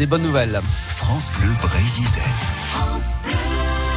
des bonnes nouvelles. France Bleu Brésil.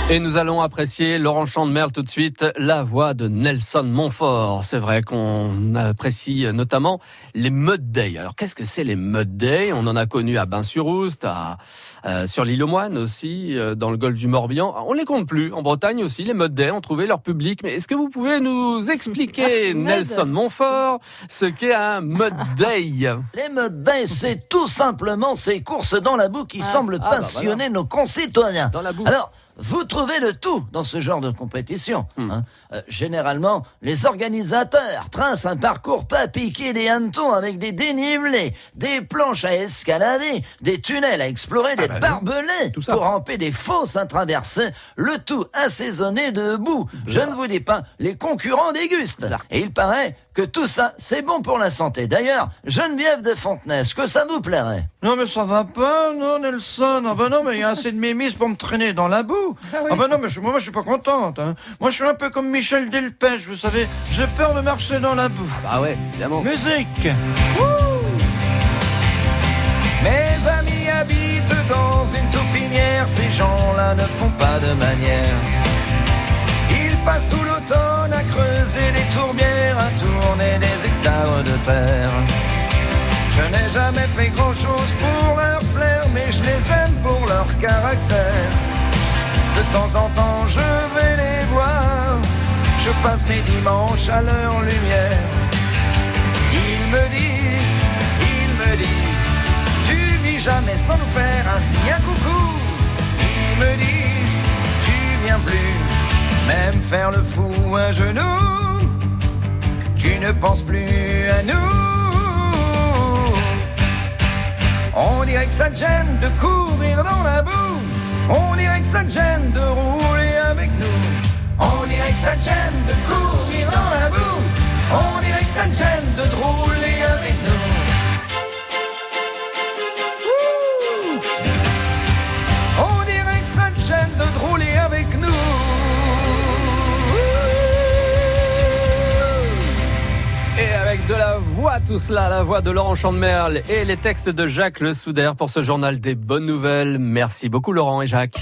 Et nous allons apprécier Laurent Chandemerle tout de suite, la voix de Nelson Montfort. C'est vrai qu'on apprécie notamment les Mud Days. Alors qu'est-ce que c'est les Mud Days On en a connu à Bain-sur-Oust, à, euh, sur l'île aux Moines aussi, euh, dans le golfe du Morbihan. On les compte plus. En Bretagne aussi, les Mud Days ont trouvé leur public. Mais est-ce que vous pouvez nous expliquer, Nelson Montfort, ce qu'est un Mud Day? Les Mud Days, c'est tout simplement ces courses dans la boue qui Ah. semblent Ah, bah passionner nos concitoyens. Dans la boue. Alors, vous trouvez le tout dans ce genre de compétition. Hmm. hein. Euh, généralement, les organisateurs tracent un parcours pas piqué des hannetons avec des dénivelés, des planches à escalader, des tunnels à explorer, des bah barbelés Tout ça. pour ramper des fosses intraversées, le tout assaisonné de boue. Je ne vous dis pas, les concurrents dégustent. Et il paraît que tout ça, c'est bon pour la santé. D'ailleurs, Geneviève de Fontenay, est-ce que ça vous plairait? Non mais ça va pas, non Nelson. Ah ben non mais il y a assez de mémises pour me traîner dans la boue. Ah, ben non mais je- moi, moi je suis pas contente. hein. Moi je suis un peu comme Michel Delpech, vous savez. J'ai peur de marcher dans la boue. Ah ouais, évidemment. Musique. Mes amis habitent dans une taupinière, ces gens-là ne font pas de manière. Ils passent tout l'automne à creuser des tourbières, à tourner des hectares de terre. Je n'ai jamais fait grand-chose pour leur plaire, mais je les aime pour leur caractère. De temps en temps, je vais les voir, je passe mes dimanches à leur lumière. Ils me disent, ils me disent, tu vis jamais sans nous faire ainsi un coucou. Ils me disent, tu viens plus, même faire le fou un genou. Tu ne penses plus à nous. On dirait que ça te gêne de courir dans la boue. On dirait que ça gêne de rouler avec nous. On dirait que ça gêne de courir dans la boue. On dirait que ça gêne de de la voix tout cela, la voix de Laurent Chandemerle et les textes de Jacques Le Soudaire pour ce journal des bonnes nouvelles. Merci beaucoup Laurent et Jacques.